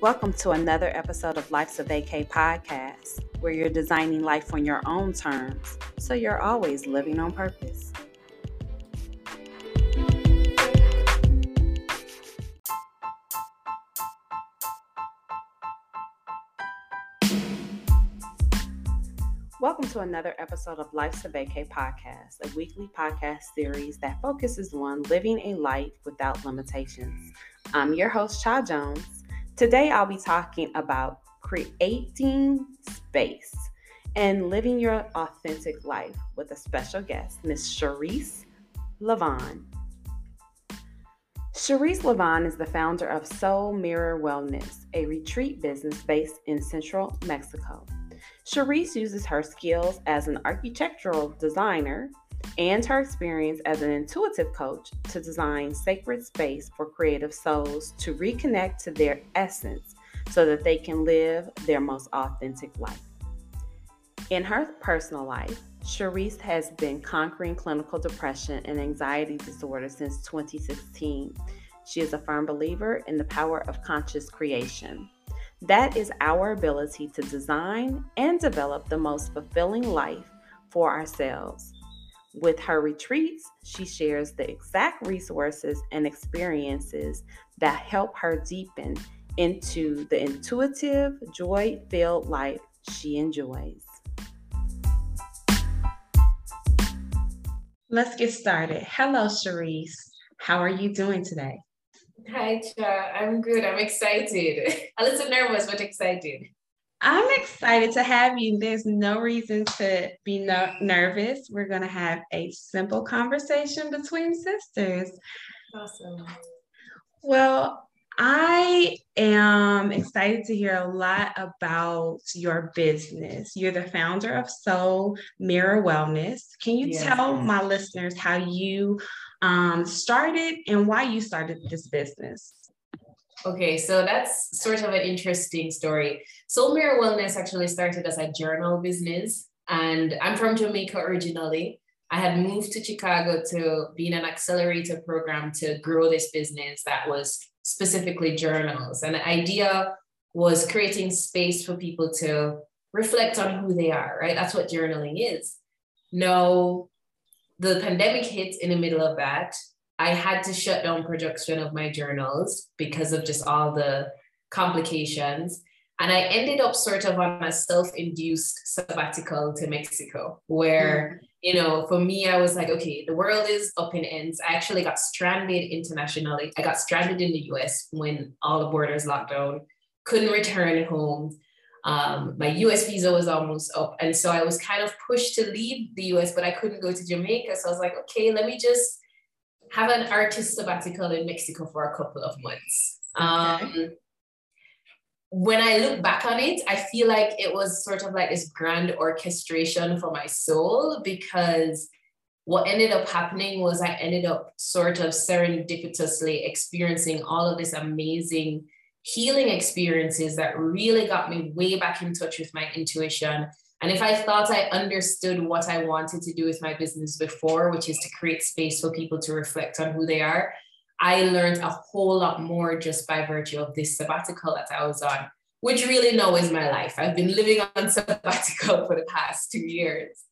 Welcome to another episode of Life's a Vacay podcast, where you're designing life on your own terms, so you're always living on purpose. Welcome to another episode of Life's a Vacay podcast, a weekly podcast series that focuses on living a life without limitations. I'm your host, Cha Jones. Today, I'll be talking about creating space and living your authentic life with a special guest, Miss Cherise Levon. Chereese La Vonne is the founder of Soul Mirror Wellness, a retreat business based in central Mexico. Chereese uses her skills as an architectural designer and her experience as an intuitive coach to design sacred space for creative souls to reconnect to their essence so that they can live their most authentic life. In her personal life, Chereese has been conquering clinical depression and anxiety disorder since 2016. She is a firm believer in the power of conscious creation. That is our ability to design and develop the most fulfilling life for ourselves. With her retreats, she shares the exact resources and experiences that help her deepen into the intuitive, joy filled life she enjoys. Let's get started. Hello, Chereese. How are you doing today? Hi, Cha. I'm good. I'm excited. A little nervous, but excited. I'm excited to have you. There's no reason to be no- nervous. We're going to have a simple conversation between sisters. Awesome. Well, I am excited to hear a lot about your business. You're the founder of Soul Mirror Wellness. Can you yes. tell my listeners how you um, started and why you started this business? Okay, so that's sort of an interesting story. Soul Mirror Wellness actually started as a journal business, and I'm from Jamaica originally. I had moved to Chicago to be in an accelerator program to grow this business that was specifically journals. And the idea was creating space for people to reflect on who they are, right? That's what journaling is. Now, the pandemic hit in the middle of that. I had to shut down production of my journals because of just all the complications. And I ended up sort of on a self induced sabbatical to Mexico, where, mm. you know, for me, I was like, okay, the world is up in ends. I actually got stranded internationally. I got stranded in the US when all the borders locked down, couldn't return home. Um, my US visa was almost up. And so I was kind of pushed to leave the US, but I couldn't go to Jamaica. So I was like, okay, let me just have an artist sabbatical in Mexico for a couple of months. Um, when I look back on it, I feel like it was sort of like this grand orchestration for my soul because what ended up happening was I ended up sort of serendipitously experiencing all of this amazing healing experiences that really got me way back in touch with my intuition. And if I thought I understood what I wanted to do with my business before, which is to create space for people to reflect on who they are, I learned a whole lot more just by virtue of this sabbatical that I was on, which really now is my life. I've been living on sabbatical for the past two years.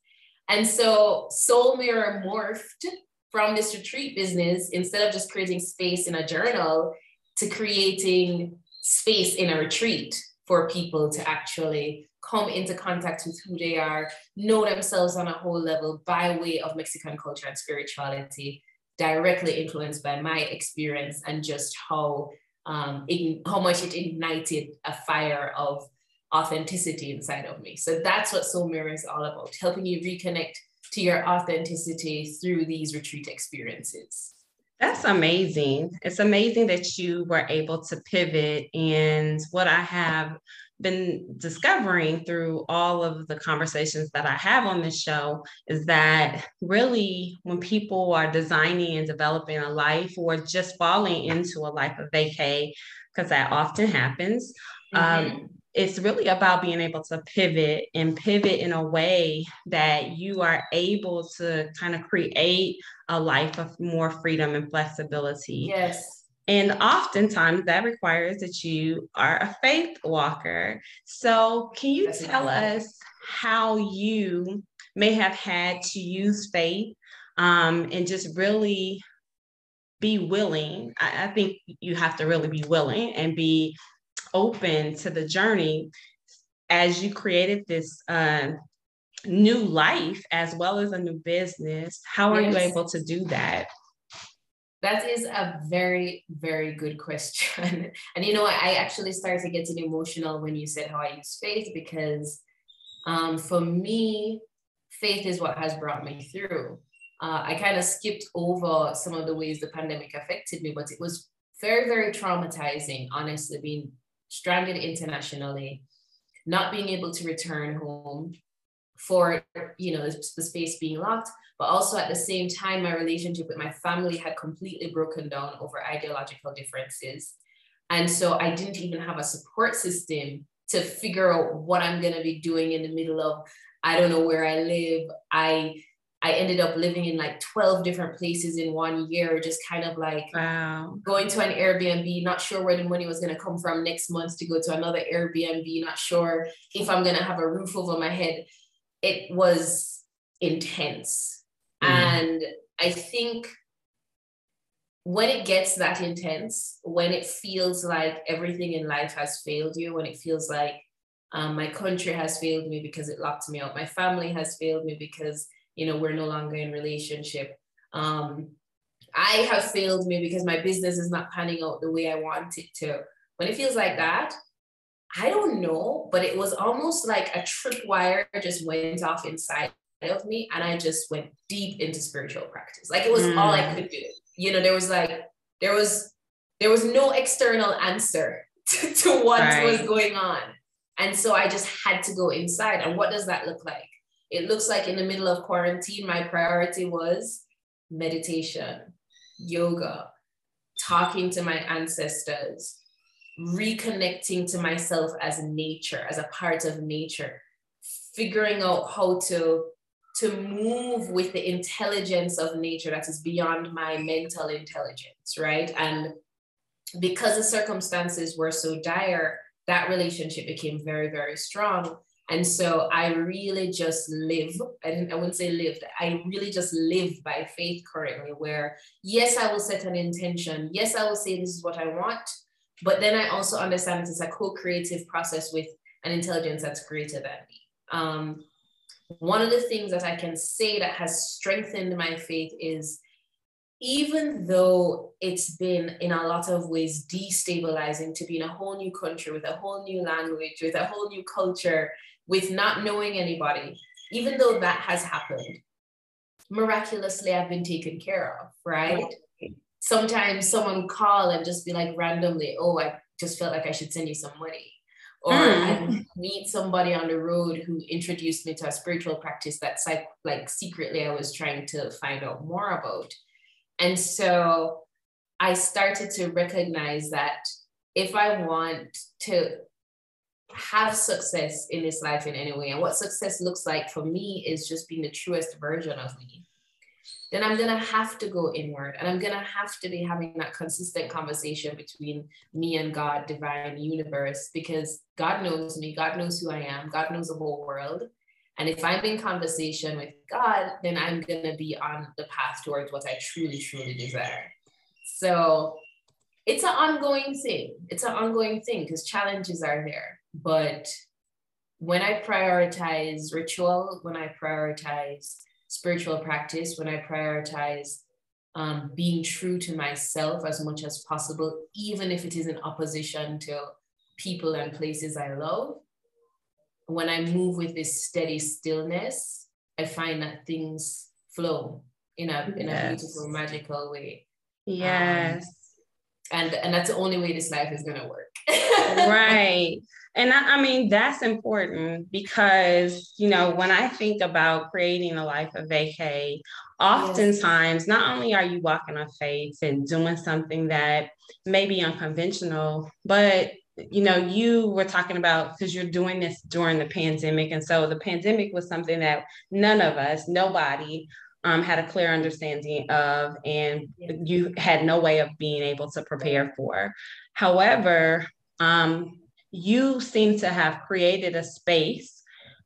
And so Soul Mirror morphed from this retreat business, instead of just creating space in a journal, to creating space in a retreat for people to actually come into contact with who they are, know themselves on a whole level by way of Mexican culture and spirituality, directly influenced by my experience and just how um, it, how much it ignited a fire of authenticity inside of me. So that's what Soul Mirror is all about, helping you reconnect to your authenticity through these retreat experiences. That's amazing. It's amazing that you were able to pivot. And what I have been discovering through all of the conversations that I have on this show is that really, when people are designing and developing a life or just falling into a life of vacay, because that often happens, mm-hmm. um, it's really about being able to pivot and pivot in a way that you are able to kind of create a life of more freedom and flexibility. Yes. And oftentimes that requires that you are a faith walker. So, can you That's tell us how you may have had to use faith um, and just really be willing? I, I think you have to really be willing and be open to the journey as you created this uh, new life as well as a new business. How are yes. you able to do that? That is a very, very good question. and you know, I actually started getting emotional when you said how I use faith because um, for me, faith is what has brought me through. Uh, I kind of skipped over some of the ways the pandemic affected me, but it was very, very traumatizing, honestly, being stranded internationally, not being able to return home for, you know, the, the space being locked, but also at the same time, my relationship with my family had completely broken down over ideological differences. And so I didn't even have a support system to figure out what I'm going to be doing in the middle of, I don't know where I live. I I ended up living in like 12 different places in one year, just kind of like wow. going to an Airbnb, not sure where the money was going to come from next month to go to another Airbnb, not sure if I'm going to have a roof over my head. It was intense. Mm-hmm. And I think when it gets that intense, when it feels like everything in life has failed you, when it feels like um, my country has failed me because it locked me out, my family has failed me because you know we're no longer in relationship. Um, I have failed me because my business is not panning out the way I want it to. When it feels like that, I don't know, but it was almost like a tripwire just went off inside of me and I just went deep into spiritual practice. Like it was mm. all I mm. could do. You know, there was like, there was, there was no external answer to, to what right. was going on. And so I just had to go inside. And what does that look like? It looks like in the middle of quarantine, my priority was meditation, yoga, talking to my ancestors, reconnecting to myself as nature, as a part of nature, figuring out how to to move with the intelligence of nature that is beyond my mental intelligence, right? And because the circumstances were so dire, that relationship became very, very strong. And so I really just live, I, didn't, I wouldn't say lived, I really just live by faith currently, where yes, I will set an intention. Yes, I will say this is what I want. But then I also understand it's a co creative process with an intelligence that's greater than me. Um, one of the things that I can say that has strengthened my faith is even though it's been in a lot of ways destabilizing to be in a whole new country with a whole new language, with a whole new culture, with not knowing anybody, even though that has happened, miraculously I've been taken care of, right? Sometimes someone call and just be like randomly, oh, I just felt like I should send you some money or mm. I meet somebody on the road who introduced me to a spiritual practice that's like like secretly I was trying to find out more about. And so I started to recognize that if I want to have success in this life in any way, and what success looks like for me is just being the truest version of me then I'm going to have to go inward and I'm going to have to be having that consistent conversation between me and God, divine universe, because God knows me, God knows who I am, God knows the whole world. And if I'm in conversation with God, then I'm going to be on the path towards what I truly, truly desire. So it's an ongoing thing. It's an ongoing thing because challenges are there. But when I prioritize ritual, when I prioritize spiritual practice, when I prioritize um, being true to myself as much as possible, even if it is in opposition to people and places I love, when I move with this steady stillness, I find that things flow in a in yes. a beautiful, magical way. Yes. Um, and and that's the only way this life is gonna work. right. And I, I, mean, that's important because, you know, when I think about creating a life of vacay, oftentimes yes. not only are you walking on faith and doing something that may be unconventional, but you know, you were talking about because you're doing this during the pandemic. And so the pandemic was something that none of us, nobody um, had a clear understanding of and yeah. you had no way of being able to prepare for. However, um, you seem to have created a space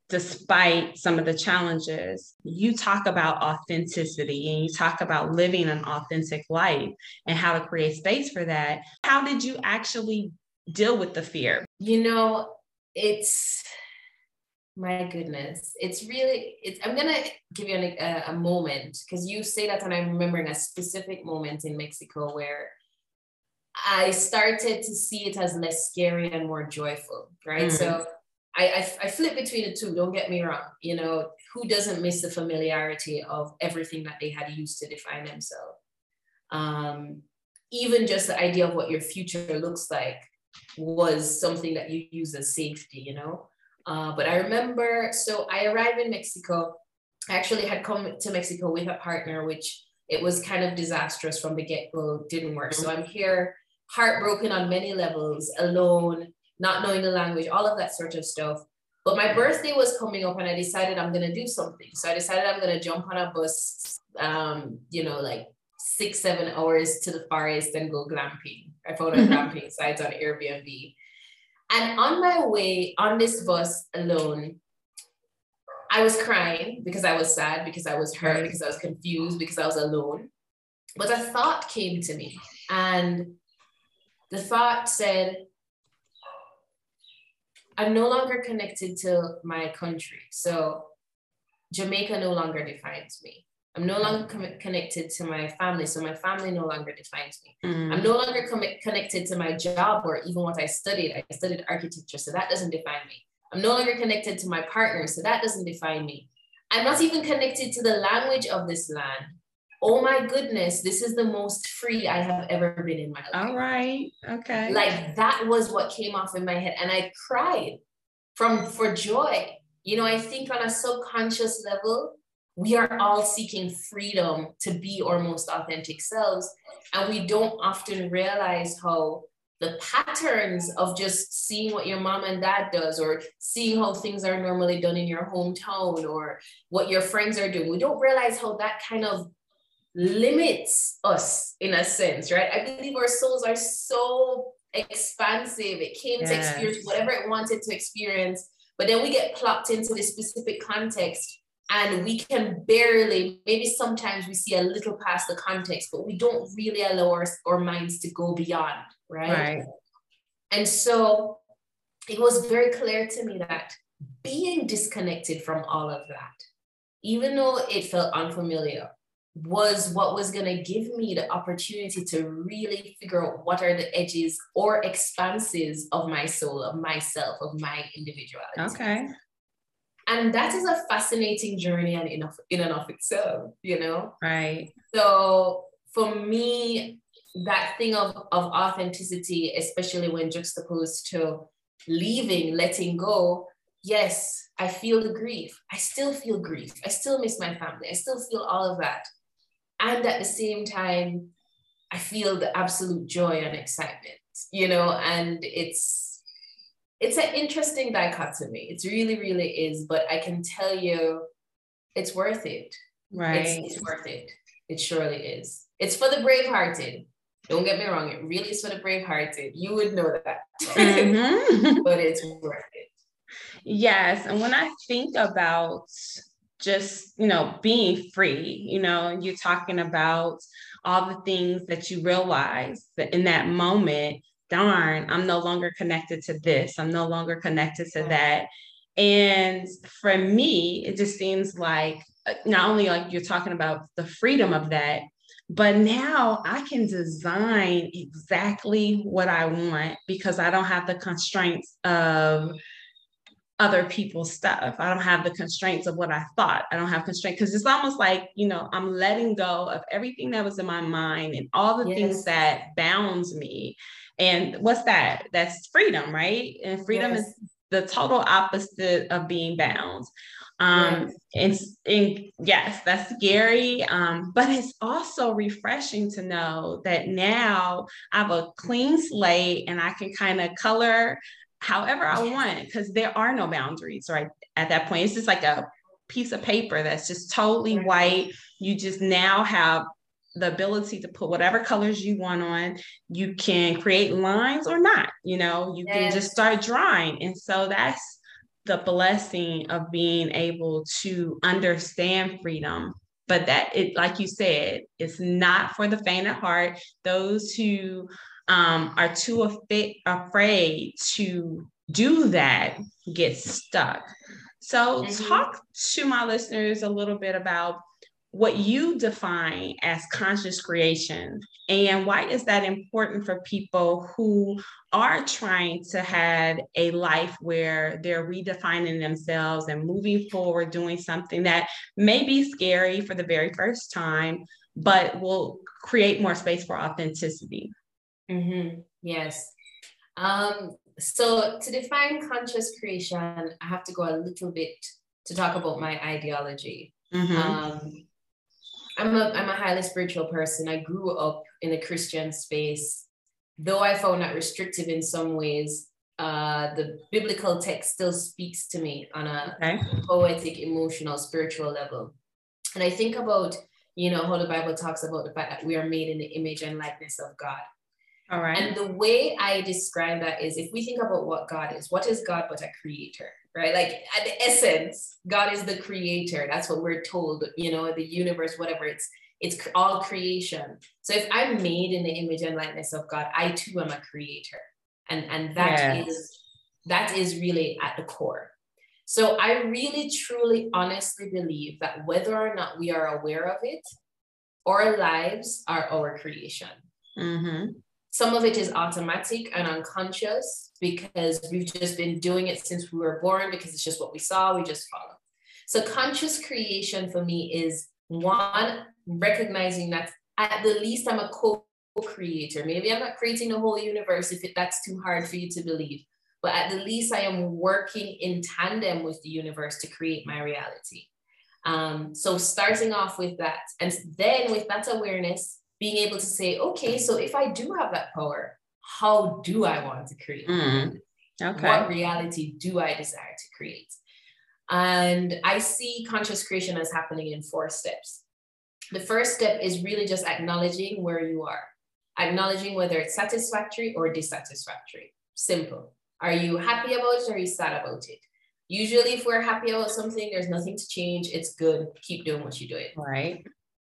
despite some of the challenges. You talk about authenticity and you talk about living an authentic life and how to create space for that. How did you actually deal with the fear? You know, it's my goodness. It's really it's i'm gonna give you an, a, a moment because you say that and i'm remembering a specific moment in mexico where i started to see it as less scary and more joyful right? Mm. so I, I, I flip between the two don't get me wrong you know who doesn't miss the familiarity of everything that they had used to define themselves? Um, even just the idea of what your future looks like was something that you use as safety you know uh, but I remember, so I arrived in Mexico. I actually had come to Mexico with a partner, which it was kind of disastrous from the get go, didn't work. So I'm here heartbroken on many levels, alone, not knowing the language, all of that sort of stuff. But my birthday was coming up and I decided I'm going to do something. So I decided I'm going to jump on a bus, um, you know, like six, seven hours to the forest and go glamping. I found a glamping site on Airbnb. And on my way on this bus alone, I was crying because I was sad, because I was hurt, because I was confused, because I was alone. But a thought came to me, and the thought said, I'm no longer connected to my country. So Jamaica no longer defines me. I'm no longer com- connected to my family, so my family no longer defines me. Mm. I'm no longer com- connected to my job or even what I studied. I studied architecture, so that doesn't define me. I'm no longer connected to my partner, so that doesn't define me. I'm not even connected to the language of this land. Oh my goodness, this is the most free I have ever been in my life. All right. Okay. Like that was what came off in my head. And I cried from for joy. You know, I think on a subconscious level, we are all seeking freedom to be our most authentic selves. And we don't often realize how the patterns of just seeing what your mom and dad does or seeing how things are normally done in your hometown or what your friends are doing we don't realize how that kind of limits us in a sense right i believe our souls are so expansive it came yes. to experience whatever it wanted to experience but then we get plopped into this specific context and we can barely maybe sometimes we see a little past the context but we don't really allow our, our minds to go beyond right? right. And so it was very clear to me that being disconnected from all of that even though it felt unfamiliar was what was going to give me the opportunity to really figure out what are the edges or expanses of my soul of myself of my individuality. Okay and that is a fascinating journey and in, in and of itself you know? Right. So for me that thing of, of authenticity especially when juxtaposed to leaving letting go yes i feel the grief. I still feel grief. I still miss my family. I still feel all of that. And at the same time i feel the absolute joy and excitement you know? And it's it's an interesting dichotomy. It really, really is. But I can tell you, it's worth it. Right. It's, it's worth it. It surely is. It's for the brave-hearted. Don't get me wrong. It really is for the brave-hearted. You would know that. Mm-hmm. but it's worth it. Yes. And when I think about just, you know, being free, you know, you're talking about all the things that you realize that in that moment darn, I'm no longer connected to this. I'm no longer connected to that. And for me, it just seems like uh, not only like you're talking about the freedom of that, but now I can design exactly what I want because I don't have the constraints of other people's stuff. I don't have the constraints of what I thought. I don't have constraints because it's almost like, you know, I'm letting go of everything that was in my mind and all the yes. things that bounds me and what's that? That's freedom, right? And freedom yes. is the total opposite of being bound. Um, yes. and, and yes, that's scary. Um, but it's also refreshing to know that now I have a clean slate and I can kind of color however I want because there are no boundaries right at that point. It's just like a piece of paper that's just totally white. You just now have the ability to put whatever colors you want on. You can create lines or not, you know, you yes. can just start drawing. And so that's the blessing of being able to understand freedom. But that it, like you said, it's not for the faint of heart. Those who um, are too af- afraid to do that get stuck. So, mm-hmm. talk to my listeners a little bit about what you define as conscious creation and why is that important for people who are trying to have a life where they're redefining themselves and moving forward doing something that may be scary for the very first time but will create more space for authenticity mm-hmm. yes um, so to define conscious creation i have to go a little bit to talk about my ideology mm-hmm. um, I'm a I'm a highly spiritual person. I grew up in a Christian space. Though I found that restrictive in some ways, uh, the biblical text still speaks to me on a okay. poetic, emotional, spiritual level. And I think about, you know, how the Bible talks about the fact that we are made in the image and likeness of God. All right. And the way I describe that is if we think about what God is, what is God but a creator? right? Like at the essence, God is the creator. That's what we're told, you know, the universe, whatever it's it's all creation. So if I'm made in the image and likeness of God, I too am a creator. And and that yes. is that is really at the core. So I really truly honestly believe that whether or not we are aware of it, our lives are our creation. Mm-hmm. Some of it is automatic and unconscious because we've just been doing it since we were born because it's just what we saw, we just follow. So, conscious creation for me is one, recognizing that at the least I'm a co creator. Maybe I'm not creating the whole universe if it, that's too hard for you to believe, but at the least I am working in tandem with the universe to create my reality. Um, so, starting off with that, and then with that awareness, being able to say, okay, so if I do have that power, how do I want to create? Mm, okay. What reality do I desire to create? And I see conscious creation as happening in four steps. The first step is really just acknowledging where you are, acknowledging whether it's satisfactory or dissatisfactory. Simple. Are you happy about it or are you sad about it? Usually, if we're happy about something, there's nothing to change. It's good. Keep doing what you're doing. Right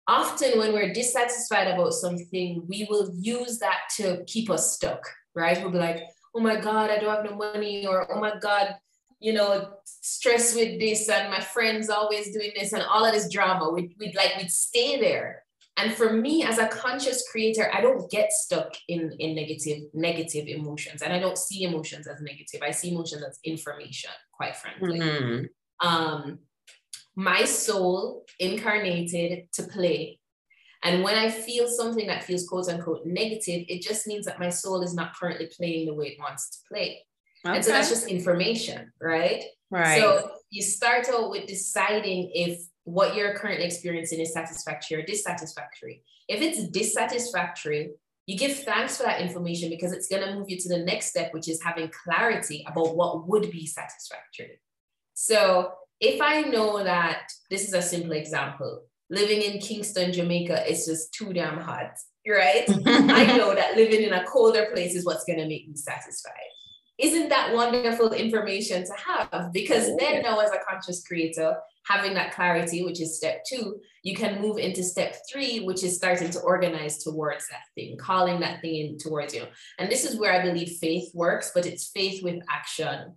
often when we're dissatisfied about something, we will use that to keep us stuck, right? We'll be like, oh my God, I don't have no money, or oh my God, you know, stress with this, and my friends always doing this, and all of this drama. We'd, we'd like, we'd stay there. And for me, as a conscious creator, I don't get stuck in, in negative, negative emotions. And I don't see emotions as negative. I see emotions as information, quite frankly. Mm-hmm. Um, my soul incarnated to play. And when I feel something that feels quote unquote negative, it just means that my soul is not currently playing the way it wants to play. Okay. And so that's just information, right? Right. So you start out with deciding if what you're currently experiencing is satisfactory or dissatisfactory. If it's dissatisfactory, you give thanks for that information because it's going to move you to the next step, which is having clarity about what would be satisfactory. So if I know that this is a simple example, living in Kingston, Jamaica is just too damn hot, right? I know that living in a colder place is what's going to make me satisfied. Isn't that wonderful information to have? Because oh, then now, as a conscious creator, having that clarity, which is step two, you can move into step three, which is starting to organize towards that thing, calling that thing in towards you. And this is where I believe faith works, but it's faith with action,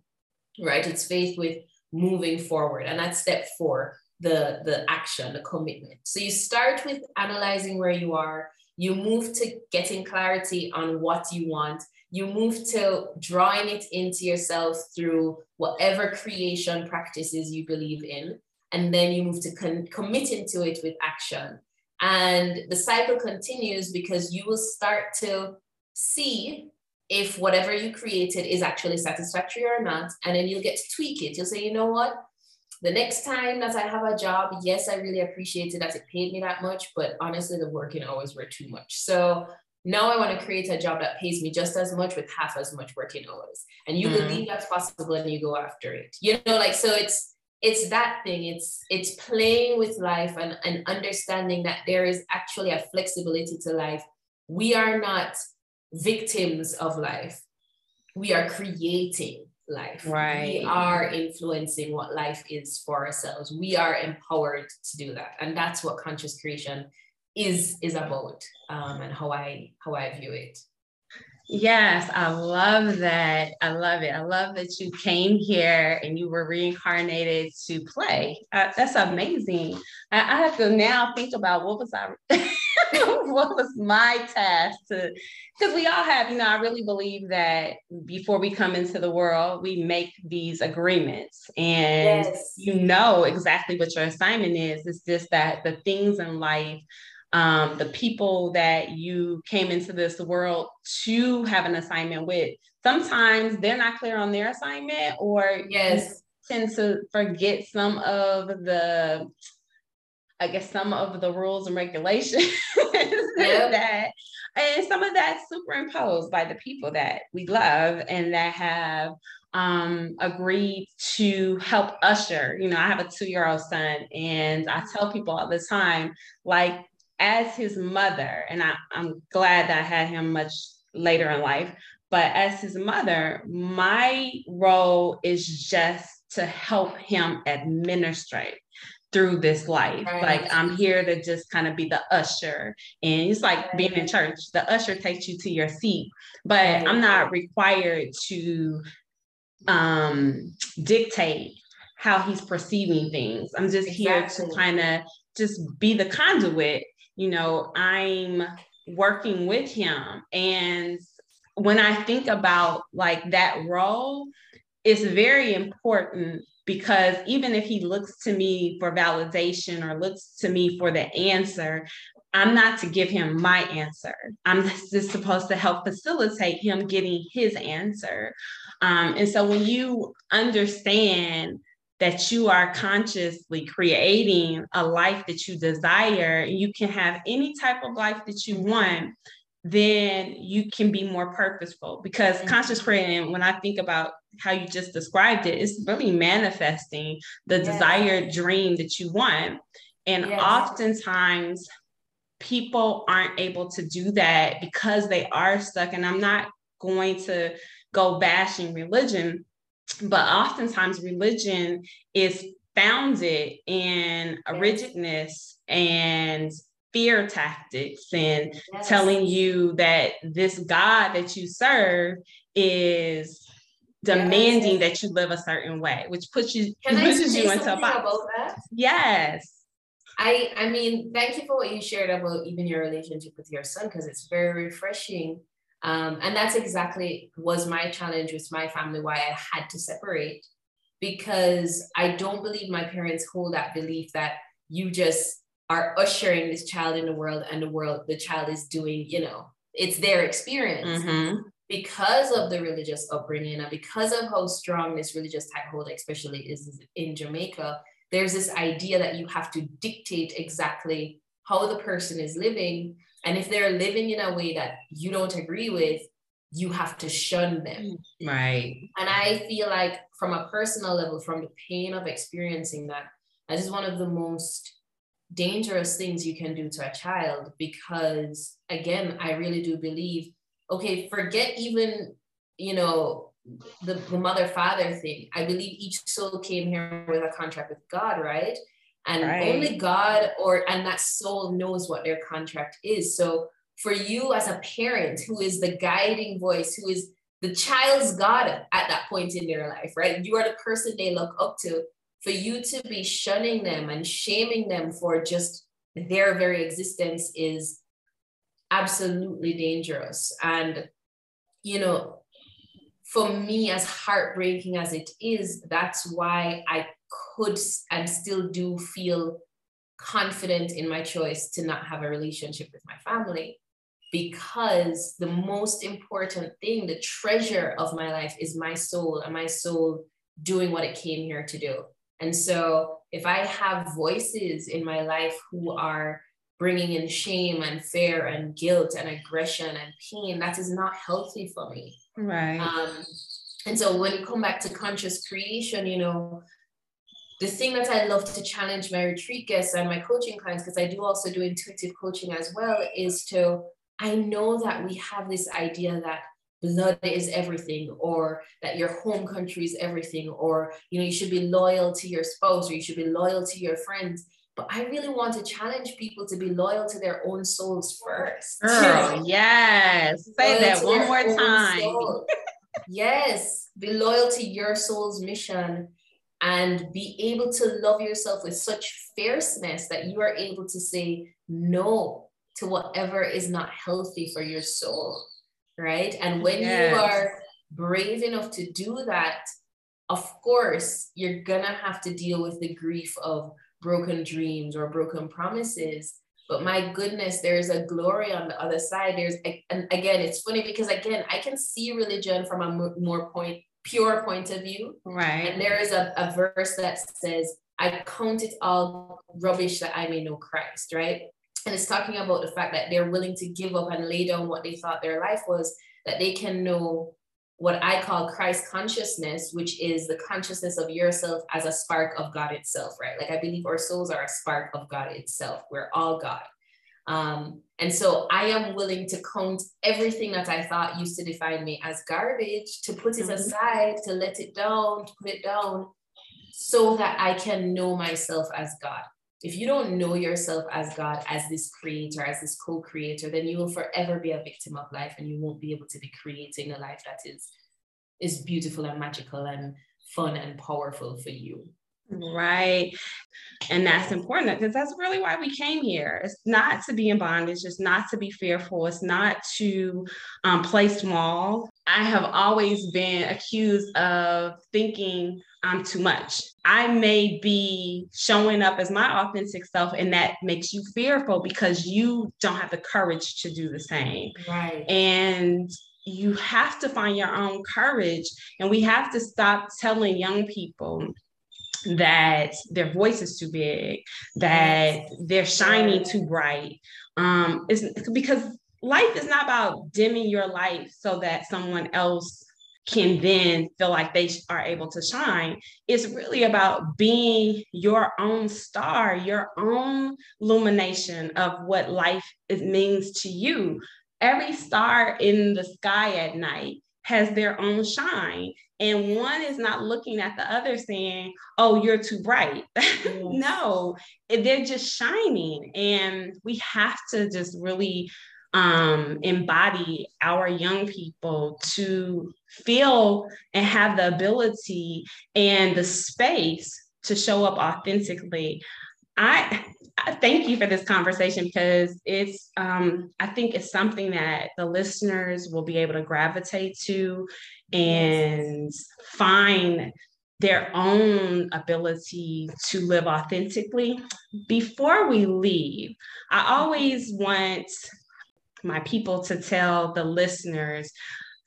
right? It's faith with moving forward. And that's step four, the, the action, the commitment. So you start with analyzing where you are, you move to getting clarity on what you want, you move to drawing it into yourself through whatever creation practices you believe in. And then you move to con- committing to it with action. And the cycle continues because you will start to see if whatever you created is actually satisfactory or not. And then you'll get to tweak it. You'll say, you know what? The next time that I have a job, yes, I really appreciated that it paid me that much, but honestly, the working hours were too much. So now I want to create a job that pays me just as much with half as much working hours. And you mm-hmm. believe that's possible and you go after it. You know, like, so it's, it's that thing it's it's playing with life and, and understanding that there is actually a flexibility to life we are not victims of life we are creating life right we are influencing what life is for ourselves we are empowered to do that and that's what conscious creation is is about um, and how i how i view it Yes, I love that. I love it. I love that you came here and you were reincarnated to play. Uh, that's amazing. I, I, have to now think about what was I, what was my task to, because we all have, you know, I really believe that before we come into the world, we make these agreements and yes. you know exactly what your assignment is. It's just that the things in life um, the people that you came into this world to have an assignment with. Sometimes they're not clear on their assignment, or yes, tend to forget some of the, I guess, some of the rules and regulations yep. that, and some of that superimposed by the people that we love and that have um, agreed to help usher. You know, I have a two year old son, and I tell people all the time, like, as his mother, and I, I'm glad that I had him much later in life, but as his mother, my role is just to help him administrate through this life. Right. Like I'm here to just kind of be the usher. And it's like right. being in church. The usher takes you to your seat, but right. I'm not required to um dictate how he's perceiving things. I'm just exactly. here to kind of just be the conduit you know, I'm working with him. And when I think about like that role, it's very important because even if he looks to me for validation or looks to me for the answer, I'm not to give him my answer. I'm just supposed to help facilitate him getting his answer. Um, and so when you understand that you are consciously creating a life that you desire and you can have any type of life that you want then you can be more purposeful because mm-hmm. conscious creating when i think about how you just described it it's really manifesting the yes. desired dream that you want and yes. oftentimes people aren't able to do that because they are stuck and i'm not going to go bashing religion but oftentimes religion is founded in a rigidness and fear tactics and yes. telling you that this God that you serve is demanding yes. that you live a certain way, which puts you Can pushes you into a box. About that? Yes. I I mean, thank you for what you shared about even your relationship with your son because it's very refreshing um, and that's exactly was my challenge with my family, why I had to separate, because I don't believe my parents hold that belief that you just are ushering this child in the world and the world, the child is doing, you know, it's their experience. Mm-hmm. Because of the religious upbringing and because of how strong this religious tight hold, especially is in Jamaica, there's this idea that you have to dictate exactly how the person is living and if they're living in a way that you don't agree with, you have to shun them. Mm. Right. And I feel like from a personal level, from the pain of experiencing that, that is one of the most dangerous things you can do to a child because again, I really do believe, okay, forget even, you know, the, the mother father thing. I believe each soul came here with a contract with God, right? and right. only god or and that soul knows what their contract is so for you as a parent who is the guiding voice who is the child's god at that point in their life right you are the person they look up to for you to be shunning them and shaming them for just their very existence is absolutely dangerous and you know for me as heartbreaking as it is that's why i could and still do feel confident in my choice to not have a relationship with my family because the most important thing, the treasure of my life is my soul and my soul doing what it came here to do. And so if I have voices in my life who are bringing in shame and fear and guilt and aggression and pain, that is not healthy for me. Right. Um, and so when you come back to conscious creation, you know, the thing that I love to challenge my retreat guests and my coaching clients, because I do also do intuitive coaching as well, is to I know that we have this idea that blood is everything or that your home country is everything or you know you should be loyal to your spouse or you should be loyal to your friends but i really want to challenge people to be loyal to their own souls first Girl, yes say that one more time yes be loyal to your soul's mission and be able to love yourself with such fierceness that you are able to say no to whatever is not healthy for your soul right? And when yes. you are brave enough to do that, of course, you're gonna have to deal with the grief of broken dreams or broken promises. But my goodness, there's a glory on the other side. There's, and again, it's funny because again, I can see religion from a more point, pure point of view. Right. And there is a, a verse that says, I count it all rubbish that I may know Christ, right? and it's talking about the fact that they're willing to give up and lay down what they thought their life was that they can know what I call Christ consciousness, which is the consciousness of yourself as a spark of God itself, right? Like I believe our souls are a spark of God itself. We're all God. Um, and so I am willing to count everything that I thought used to define me as garbage, to put it mm-hmm. aside, to let it down, to put it down, so that I can know myself as God if you don't know yourself as God, as this creator, as this co-creator, then you will forever be a victim of life and you won't be able to be creating a life that is is beautiful and magical and fun and powerful for you. Right. And that's important because that's really why we came here. It's not to be in bondage, it's not to be fearful, it's not to um, play small. I have always been accused of thinking I'm too much. I may be showing up as my authentic self, and that makes you fearful because you don't have the courage to do the same. Right. And you have to find your own courage, and we have to stop telling young people that their voice is too big, that yes. they're shining too bright. Um, it's because life is not about dimming your light so that someone else can then feel like they are able to shine. It's really about being your own star, your own illumination of what life it means to you. Every star in the sky at night has their own shine. And one is not looking at the other saying, oh, you're too bright. Yes. no, they're just shining. And we have to just really um, embody our young people to feel and have the ability and the space to show up authentically. I, I thank you for this conversation because it's um, I think it's something that the listeners will be able to gravitate to and find their own ability to live authentically. Before we leave, I always want my people to tell the listeners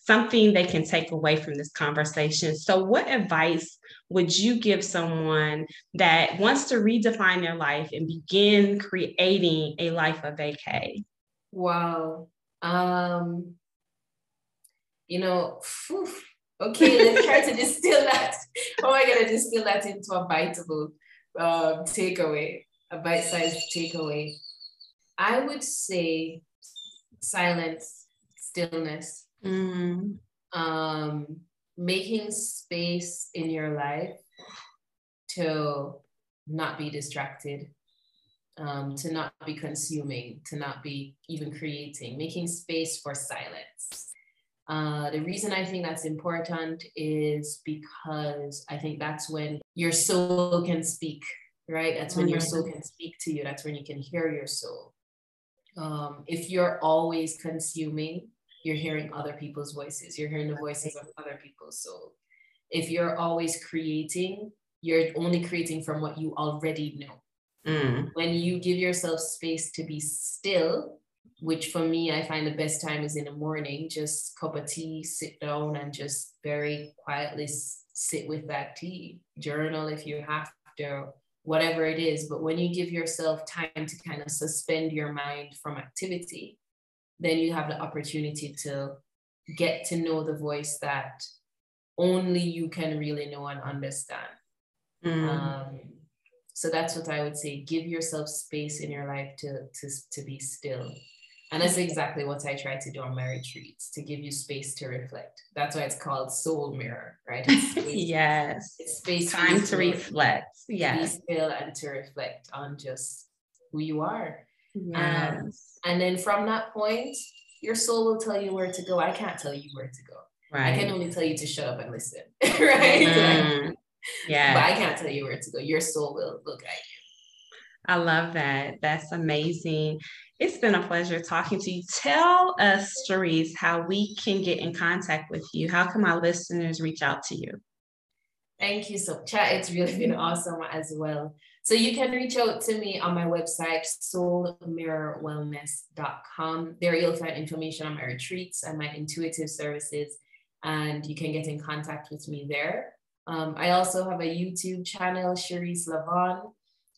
something they can take away from this conversation. So, what advice would you give someone that wants to redefine their life and begin creating a life of vacay? Wow. Um, you know, whew, okay, let's try to distill that. How am I going to distill that into a biteable um, takeaway, a bite sized takeaway? I would say silence, stillness, mm-hmm. um, making space in your life to not be distracted, um, to not be consuming, to not be even creating, making space for silence. Uh, the reason I think that's important is because I think that's when your soul can speak, right? That's when mm-hmm. your soul can speak to you. That's when you can hear your soul um, if you're always consuming, you're hearing other people's voices, you're hearing the voices of other people. So if you're always creating, you're only creating from what you already know. Mm. When you give yourself space to be still, which for me, I find the best time is in the morning, just cup of tea, sit down and just very quietly sit with that tea. Journal if you have to, whatever it is. But when you give yourself time to kind of suspend your mind from activity, then you have the opportunity to get to know the voice that only you can really know and understand. Mm. Um, so that's what I would say. Give yourself space in your life to, to, to be still. And that's exactly what I try to do on my retreats to give you space to reflect. That's why it's called soul mirror, right? It's space, yes. It's space time to reflect. Yes. To be still and to reflect on just who you are. Um, yes. Um, and then from that point, your soul will tell you where to go. I can't tell you where to go. Right. I can only tell you to shut up and listen. right. Mm-hmm. yeah. But I can't tell you where to go. Your soul will, will guide you. I love that. That's amazing. It's been a pleasure talking to you. Tell us, Chereese, how we can get in contact with you. How can my listeners reach out to you? Thank you so much. It's really been awesome as well. So you can reach out to me on my website, soulmirrorwellness.com. There you'll find information on my retreats and my intuitive services, and you can get in contact with me there. Um, I also have a YouTube channel, Chereese La Vonne,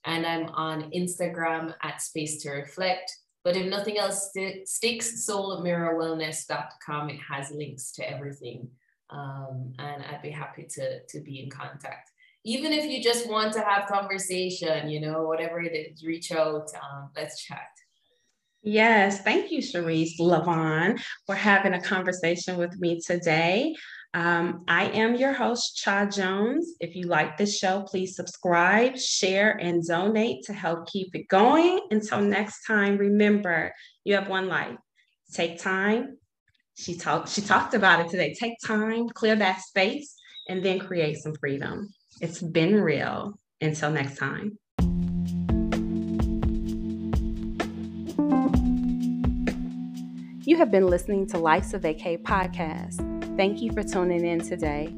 and I'm on Instagram at Space to Reflect. But if nothing else st- sticks, soulmirrorwellness.com, it has links to everything. Um, and I'd be happy to, to be in contact. Even if you just want to have conversation, you know, whatever it is, reach out, um, let's chat. Yes, thank you, Chereese La Vonne, for having a conversation with me today. Um, I am your host, Cha Jones. If you like this show, please subscribe, share, and donate to help keep it going. Until next time, remember you have one life. Take time. She talked. She talked about it today. Take time, clear that space, and then create some freedom. It's been real. Until next time. You have been listening to Life's a Vacay podcast. Thank you for tuning in today.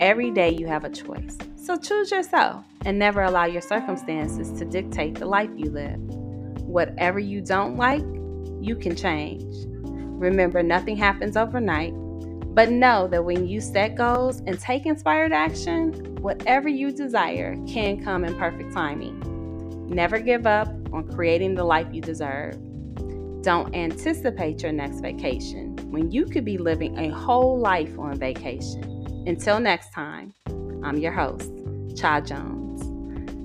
Every day you have a choice, so choose yourself and never allow your circumstances to dictate the life you live. Whatever you don't like, you can change. Remember, nothing happens overnight, but know that when you set goals and take inspired action, whatever you desire can come in perfect timing. Never give up on creating the life you deserve. Don't anticipate your next vacation when you could be living a whole life on vacation. Until next time, I'm your host, Cha Jones.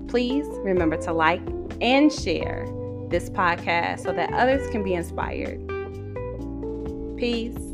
Please remember to like and share this podcast so that others can be inspired. Peace.